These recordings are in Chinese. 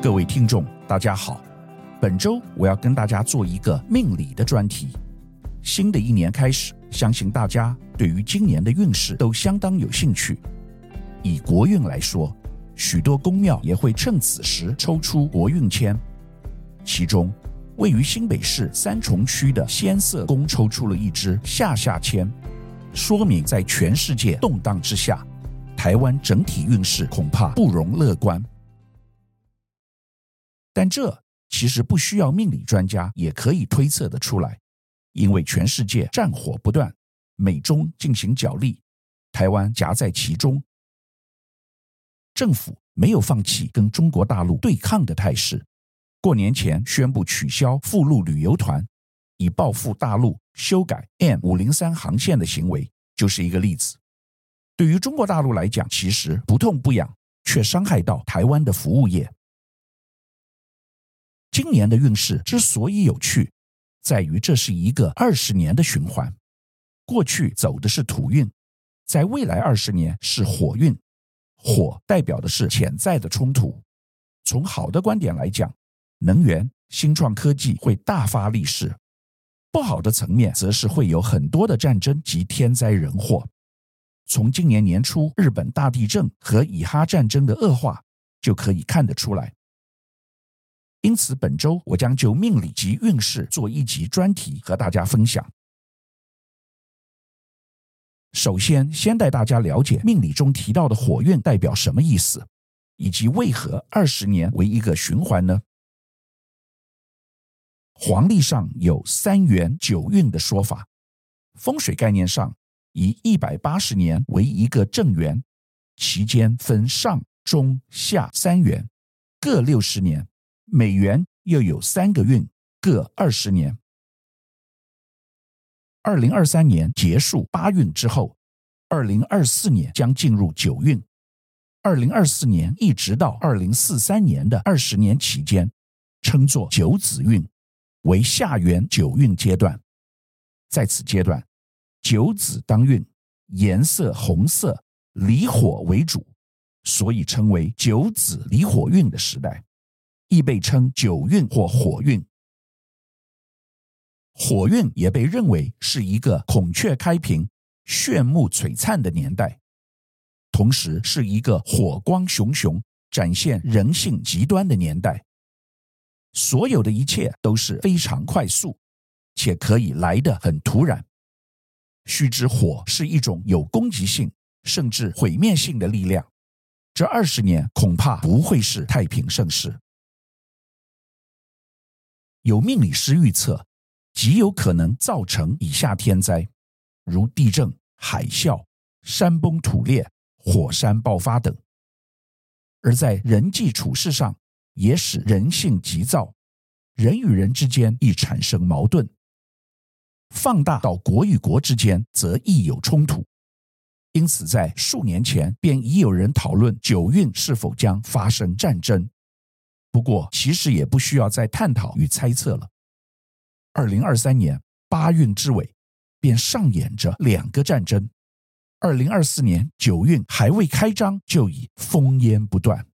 各位听众，大家好。本周我要跟大家做一个命理的专题。新的一年开始，相信大家对于今年的运势都相当有兴趣。以国运来说，许多宫庙也会趁此时抽出国运签。其中，位于新北市三重区的仙色宫抽出了一支下下签，说明在全世界动荡之下，台湾整体运势恐怕不容乐观。但这其实不需要命理专家也可以推测得出来，因为全世界战火不断，美中进行角力，台湾夹在其中，政府没有放弃跟中国大陆对抗的态势。过年前宣布取消赴陆旅游团，以报复大陆修改 M 五零三航线的行为，就是一个例子。对于中国大陆来讲，其实不痛不痒，却伤害到台湾的服务业。今年的运势之所以有趣，在于这是一个二十年的循环。过去走的是土运，在未来二十年是火运。火代表的是潜在的冲突。从好的观点来讲，能源、新创科技会大发利市；不好的层面，则是会有很多的战争及天灾人祸。从今年年初日本大地震和以哈战争的恶化就可以看得出来。因此，本周我将就命理及运势做一集专题和大家分享。首先，先带大家了解命理中提到的火运代表什么意思，以及为何二十年为一个循环呢？黄历上有三元九运的说法，风水概念上以一百八十年为一个正元，其间分上中下三元，各六十年，美元又有三个运，各二十年。二零二三年结束八运之后，二零二四年将进入九运，二零二四年一直到二零四三年的二十年期间，称作九子运。为下元九运阶段，在此阶段，九子当运，颜色红色，离火为主，所以称为九子离火运的时代，亦被称九运或火运。火运也被认为是一个孔雀开屏、炫目璀璨的年代，同时是一个火光熊熊、展现人性极端的年代。所有的一切都是非常快速，且可以来得很突然。须知火是一种有攻击性甚至毁灭性的力量，这二十年恐怕不会是太平盛世。有命理师预测，极有可能造成以下天灾，如地震、海啸、山崩土裂、火山爆发等。而在人际处事上，也使人性急躁，人与人之间易产生矛盾。放大到国与国之间，则易有冲突。因此，在数年前便已有人讨论九运是否将发生战争。不过，其实也不需要再探讨与猜测了。二零二三年八运之尾，便上演着两个战争。二零二四年九运还未开张，就已烽烟不断。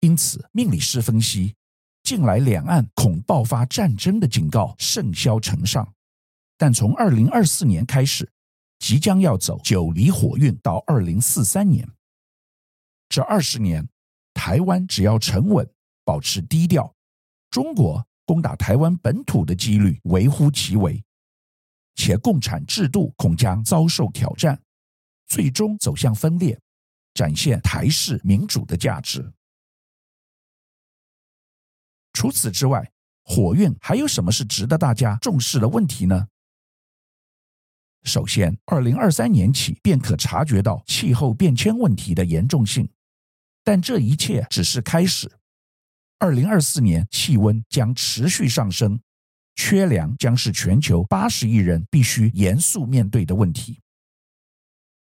因此，命理师分析，近来两岸恐爆发战争的警告甚嚣尘上。但从二零二四年开始，即将要走九离火运到二零四三年，这二十年，台湾只要沉稳，保持低调，中国攻打台湾本土的几率微乎其微，且共产制度恐将遭受挑战，最终走向分裂，展现台式民主的价值。除此之外，火运还有什么是值得大家重视的问题呢？首先，二零二三年起便可察觉到气候变迁问题的严重性，但这一切只是开始。二零二四年气温将持续上升，缺粮将是全球八十亿人必须严肃面对的问题。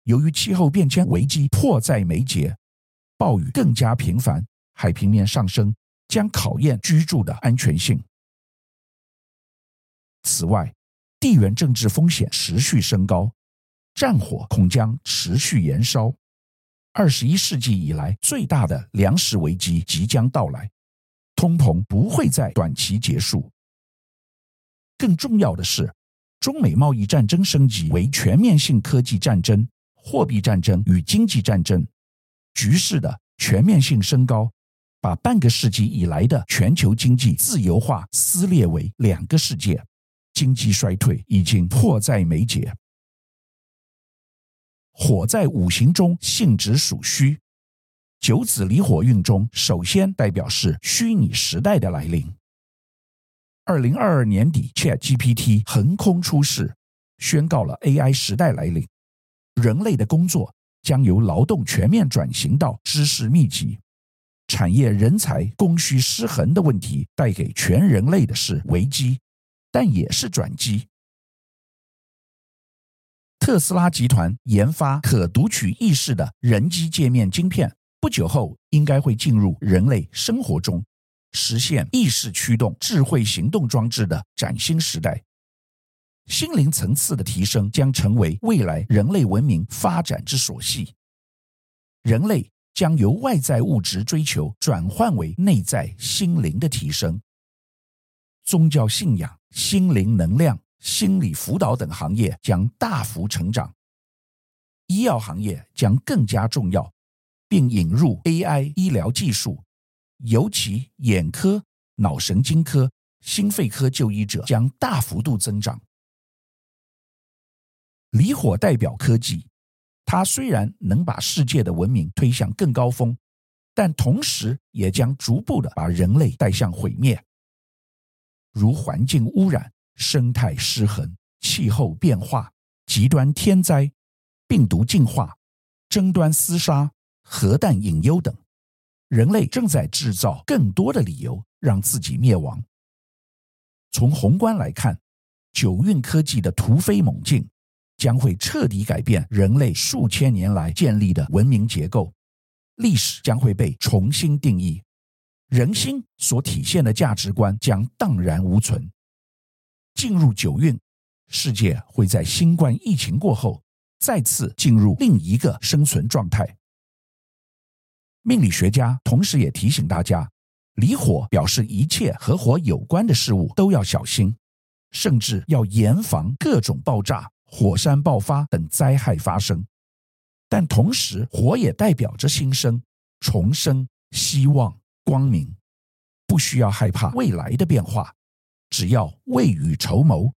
由于气候变迁危机迫在眉睫，暴雨更加频繁，海平面上升。将考验居住的安全性。此外，地缘政治风险持续升高，战火恐将持续延烧。二十一世纪以来最大的粮食危机即将到来，通膨不会在短期结束。更重要的是，中美贸易战争升级为全面性科技战争、货币战争与经济战争，局势的全面性升高，把半个世纪以来的全球经济自由化撕裂为两个世界，经济衰退已经迫在眉睫。火在五行中性质属虚，九子离火运中首先代表是虚拟时代的来临。二零二二年底，ChatGPT 横空出世，宣告了 AI 时代来临，人类的工作将由劳动全面转型到知识密集，产业人才供需失衡的问题带给全人类的是危机，但也是转机。特斯拉集团研发可读取意识的人机界面晶片，不久后应该会进入人类生活中，实现意识驱动智慧行动装置的崭新时代。心灵层次的提升将成为未来人类文明发展之所系。人类将由外在物质追求转换为内在心灵的提升。宗教信仰、心灵能量。心理辅导等行业将大幅成长，医药行业将更加重要，并引入 AI 医疗技术，尤其眼科、脑神经科、心肺科就医者将大幅度增长。离火代表科技，它虽然能把世界的文明推向更高峰，但同时也将逐步的把人类带向毁灭，如环境污染。生态失衡、气候变化、极端天灾、病毒进化、争端厮杀、核弹隐忧等，人类正在制造更多的理由让自己灭亡。从宏观来看，九运科技的突飞猛进，将会彻底改变人类数千年来建立的文明结构，历史将会被重新定义，人心所体现的价值观将荡然无存。进入九运，世界会在新冠疫情过后再次进入另一个生存状态。命理学家同时也提醒大家，离火表示一切和火有关的事物都要小心，甚至要严防各种爆炸、火山爆发等灾害发生。但同时，火也代表着新生、重生、希望、光明，不需要害怕未来的变化。只要未雨绸缪，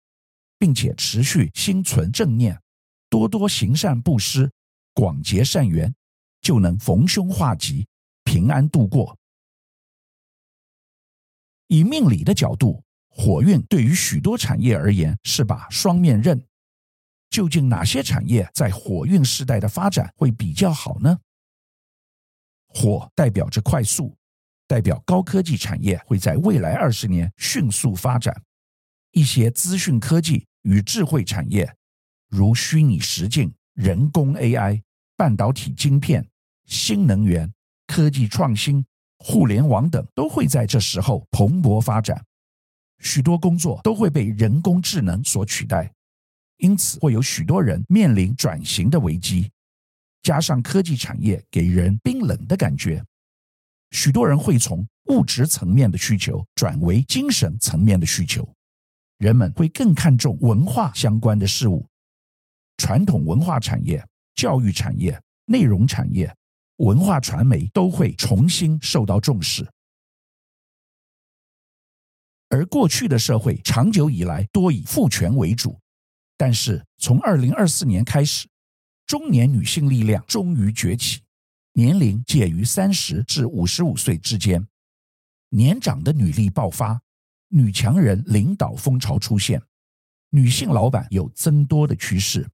并且持续心存正念，多多行善布施，广结善缘，就能逢凶化吉，平安度过。以命理的角度，火运对于许多产业而言是把双面刃。究竟哪些产业在火运时代的发展会比较好呢？火代表着快速。代表高科技产业会在未来二十年迅速发展，一些资讯科技与智慧产业，如虚拟实境、人工 AI、半导体晶片、新能源、科技创新、互联网等，都会在这时候蓬勃发展。许多工作都会被人工智能所取代，因此会有许多人面临转型的危机。加上科技产业给人冰冷的感觉。许多人会从物质层面的需求转为精神层面的需求，人们会更看重文化相关的事物，传统文化产业、教育产业、内容产业、文化传媒都会重新受到重视。而过去的社会长久以来多以父权为主，但是从二零二四年开始，中年女性力量终于崛起。年龄介于三十至五十五岁之间，年长的女力爆发，女强人领导风潮出现，女性老板有增多的趋势，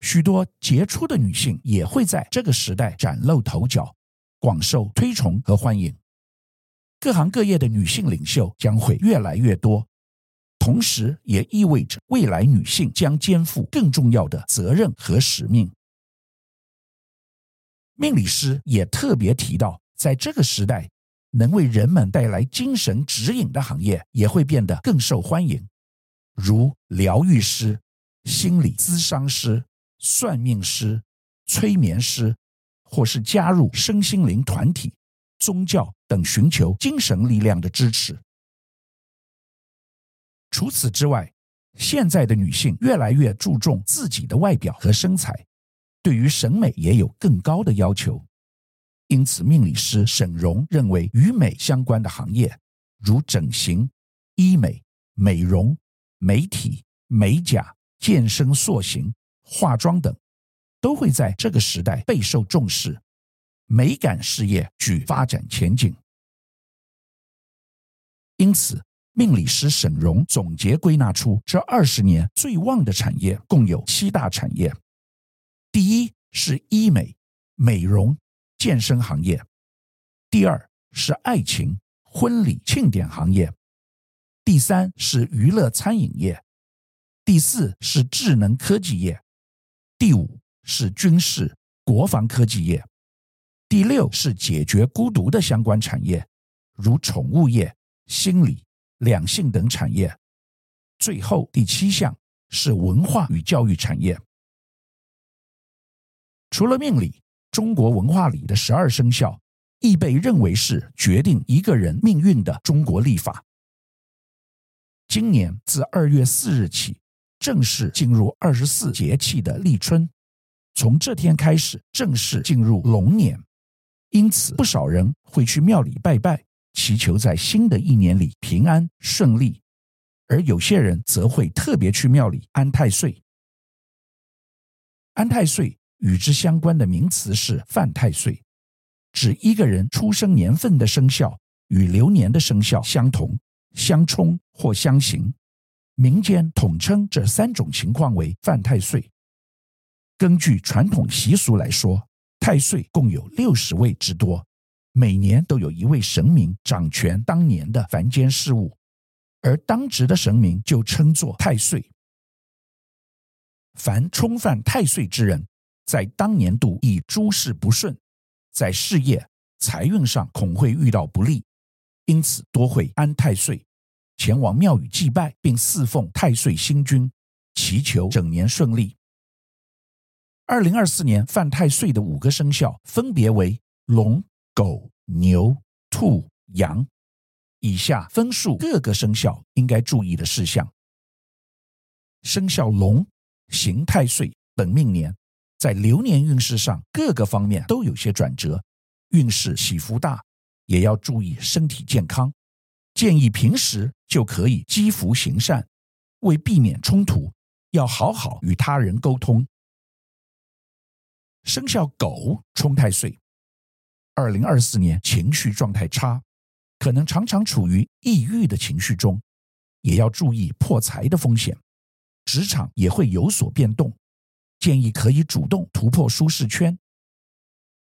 许多杰出的女性也会在这个时代崭露头角，广受推崇和欢迎。各行各业的女性领袖将会越来越多，同时也意味着未来女性将肩负更重要的责任和使命。命理师也特别提到，在这个时代，能为人们带来精神指引的行业也会变得更受欢迎，如疗愈师、心理咨商师、算命师、催眠师、或是加入身心灵团体、宗教等，寻求精神力量的支持。除此之外，现在的女性越来越注重自己的外表和身材，对于审美也有更高的要求。因此，命理师沈荣认为，与美相关的行业，如整形、医美、美容、美体、美甲、健身塑形、化妆等，都会在这个时代备受重视，美感事业具发展前景。因此，命理师沈荣总结归纳出，这二十年最旺的产业共有七大产业。第一是医美、美容、健身行业；第二是爱情、婚礼、庆典行业；第三是娱乐餐饮业；第四是智能科技业；第五是军事国防科技业；第六是解决孤独的相关产业，如宠物业、心理。两性等产业，最后第七项是文化与教育产业。除了命理，中国文化里的十二生肖亦被认为是决定一个人命运的中国历法。今年自二月四日起，正式进入二十四节气的立春，从这天开始正式进入龙年，因此不少人会去庙里拜拜。祈求在新的一年里平安顺利，而有些人则会特别去庙里安太岁。安太岁与之相关的名词是犯太岁，指一个人出生年份的生肖与流年的生肖相同、相冲或相刑。民间统称这三种情况为犯太岁。根据传统习俗来说，太岁共有六十位之多。每年都有一位神明掌权当年的凡间事务，而当值的神明就称作太岁。凡冲犯太岁之人，在当年度易诸事不顺，在事业、财运上恐会遇到不利，因此多会安太岁，前往庙宇祭拜，并侍奉太岁星君，祈求整年顺利。二零二四年犯太岁的五个生肖分别为龙。狗、牛、兔、羊，以下分述各个生肖应该注意的事项。生肖龙刑太岁，本命年在流年运势上各个方面都有些转折，运势起伏大，也要注意身体健康。建议平时就可以积福行善，为避免冲突，要好好与他人沟通。生肖狗冲太岁。二零二四年情绪状态差，可能常常处于抑郁的情绪中，也要注意破财的风险。职场也会有所变动，建议可以主动突破舒适圈。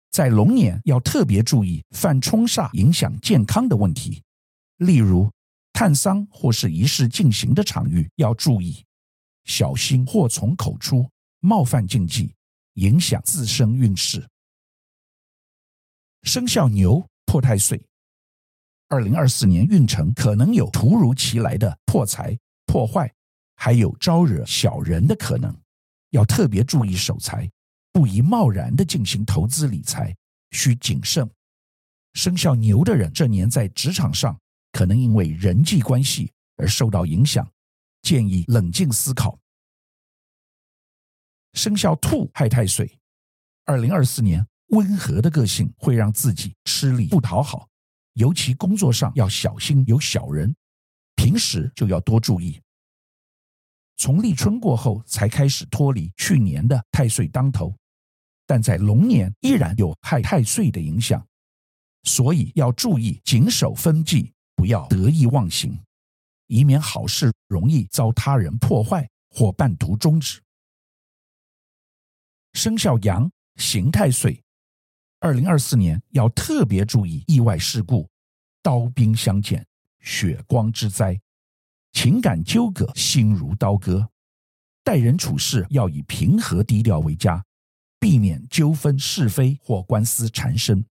在龙年要特别注意犯冲煞影响健康的问题，例如探丧或是仪式进行的场域要注意，小心祸从口出、冒犯禁忌，影响自身运势。生肖牛破太岁，二零二四年运程可能有突如其来的破财、破坏，还有招惹小人的可能，要特别注意守财，不宜贸然的进行投资理财，需谨慎。生肖牛的人这年在职场上可能因为人际关系而受到影响，建议冷静思考。生肖兔害太岁，二零二四年。温和的个性会让自己吃力不讨好，尤其工作上要小心有小人，平时就要多注意。从立春过后才开始脱离去年的太岁当头，但在龙年依然有害太岁的影响，所以要注意谨守分际，不要得意忘形，以免好事容易遭他人破坏或半途终止。生肖羊刑太岁。二零二四年要特别注意意外事故、刀兵相见、血光之灾，情感纠葛心如刀割，待人处事要以平和低调为佳，避免纠纷是非或官司缠身。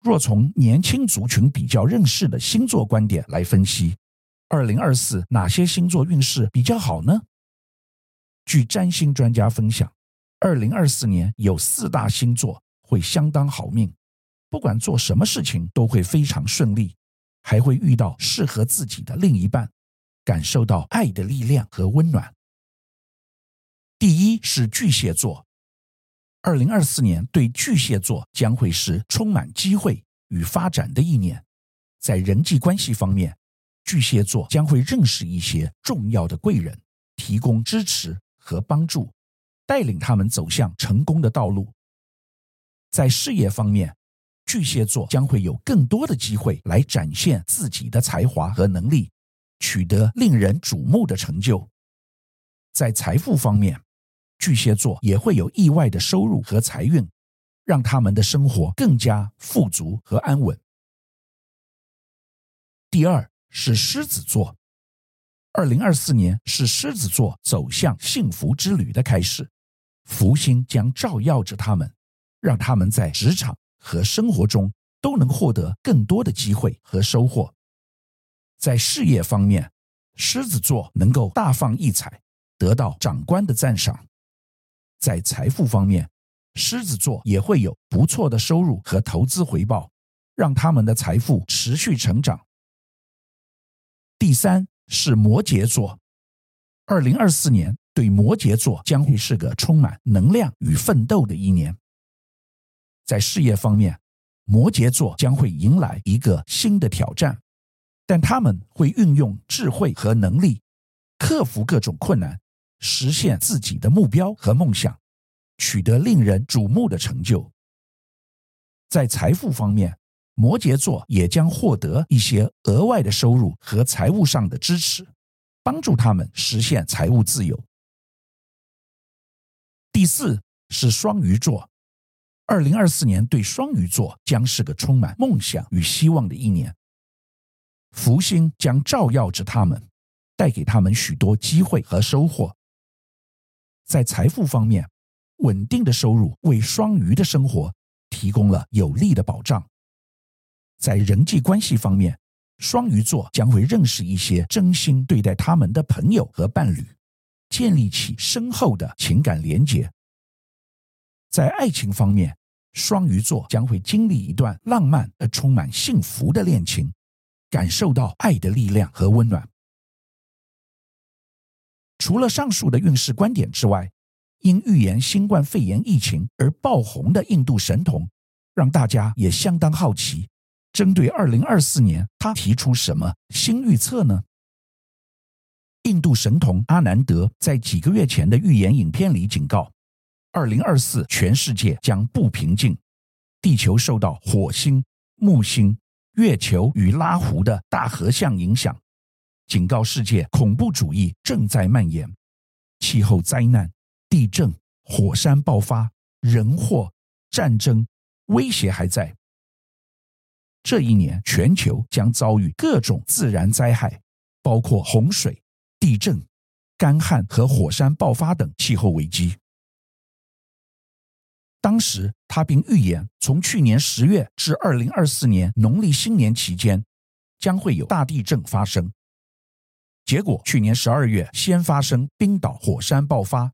若从年轻族群比较认识的星座观点来分析，二零二四哪些星座运势比较好呢？据占星专家分享。二零二四年有四大星座会相当好命，不管做什么事情都会非常顺利，还会遇到适合自己的另一半，感受到爱的力量和温暖。第一是巨蟹座，二零二四年对巨蟹座将会是充满机会与发展的一年，在人际关系方面，巨蟹座将会认识一些重要的贵人，提供支持和帮助。带领他们走向成功的道路。在事业方面，巨蟹座将会有更多的机会来展现自己的才华和能力，取得令人瞩目的成就。在财富方面，巨蟹座也会有意外的收入和财运，让他们的生活更加富足和安稳。第二是狮子座，二零二四年是狮子座走向幸福之旅的开始。福星将照耀着他们，让他们在职场和生活中都能获得更多的机会和收获。在事业方面，狮子座能够大放异彩，得到长官的赞赏。在财富方面，狮子座也会有不错的收入和投资回报，让他们的财富持续成长。第三是摩羯座，二零二四年。对摩羯座将会是个充满能量与奋斗的一年。在事业方面，摩羯座将会迎来一个新的挑战，但他们会运用智慧和能力，克服各种困难，实现自己的目标和梦想，取得令人瞩目的成就。在财富方面，摩羯座也将获得一些额外的收入和财务上的支持，帮助他们实现财务自由。第四是双鱼座，二零二四年对双鱼座将是个充满梦想与希望的一年。福星将照耀着他们，带给他们许多机会和收获。在财富方面，稳定的收入为双鱼的生活提供了有力的保障。在人际关系方面，双鱼座将会认识一些真心对待他们的朋友和伴侣。建立起深厚的情感连结。在爱情方面，双鱼座将会经历一段浪漫而充满幸福的恋情，感受到爱的力量和温暖。除了上述的运势观点之外，因预言新冠肺炎疫情而爆红的印度神童，让大家也相当好奇。针对二零二四年，他提出什么新预测呢？印度神童阿南德在几个月前的预言影片里警告：二零二四全世界将不平静，地球受到火星、木星、月球与拉胡的大合相影响，警告世界恐怖主义正在蔓延，气候灾难、地震、火山爆发、人祸、战争威胁还在。这一年，全球将遭遇各种自然灾害，包括洪水。地震、干旱和火山爆发等气候危机。当时他并预言，从去年十月至二零二四年农历新年期间，将会有大地震发生。结果去年十二月先发生冰岛火山爆发，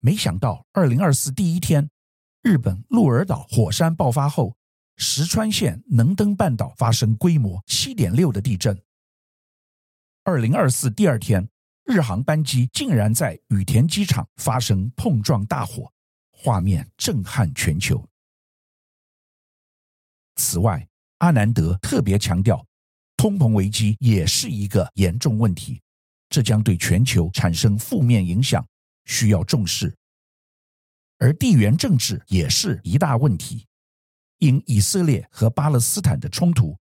没想到二零二四第一天，日本鹿儿岛火山爆发后，石川县能登半岛发生规模七点六的地震。二零二四第二天，日航班机竟然在羽田机场发生碰撞大火，画面震撼全球。此外，阿南德特别强调，通膨危机也是一个严重问题，这将对全球产生负面影响，需要重视。而地缘政治也是一大问题，因以色列和巴勒斯坦的冲突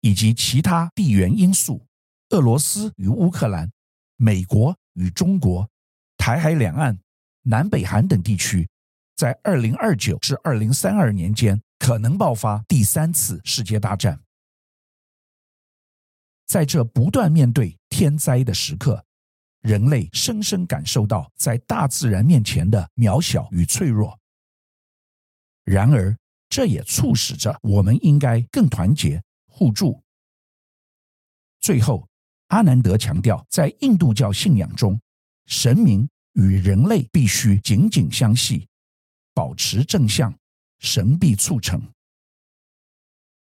以及其他地缘因素。俄罗斯与乌克兰、美国与中国、台海两岸、南北韩等地区，在二零二九至二零三二年间可能爆发第三次世界大战。在这不断面对天灾的时刻，人类深深感受到在大自然面前的渺小与脆弱。然而，这也促使着我们应该更团结互助。最后。阿南德强调，在印度教信仰中，神明与人类必须紧紧相系，保持正向，神必促成。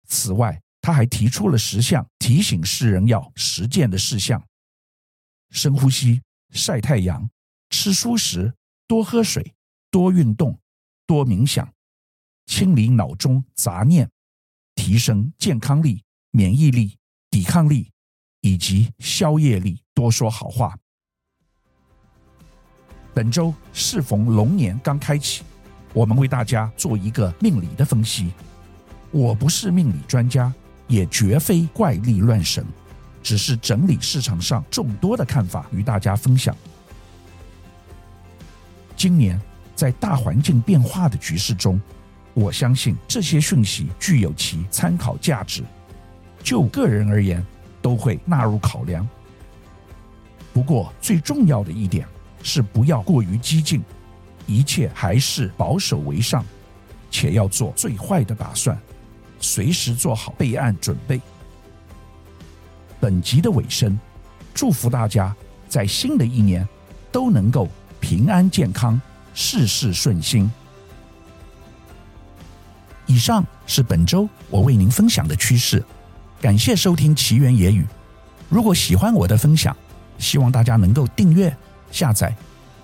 此外，他还提出了十项提醒世人要实践的事项：深呼吸、晒太阳、吃蔬食、多喝水、多运动、多冥想、清理脑中杂念、提升健康力、免疫力、抵抗力以及消业力、多说好话。本周适逢龙年刚开启，我们为大家做一个命理的分析。我不是命理专家。也绝非怪力乱神，只是整理市场上众多的看法与大家分享。今年在大环境变化的局势中，我相信这些讯息具有其参考价值，就个人而言都会纳入考量。不过最重要的一点是不要过于激进，一切还是保守为上，且要做最坏的打算。随时做好备案准备。本集的尾声，祝福大家在新的一年都能够平安健康，事事顺心。以上是本周我为您分享的趋势，感谢收听奇缘野语。如果喜欢我的分享，希望大家能够订阅、下载，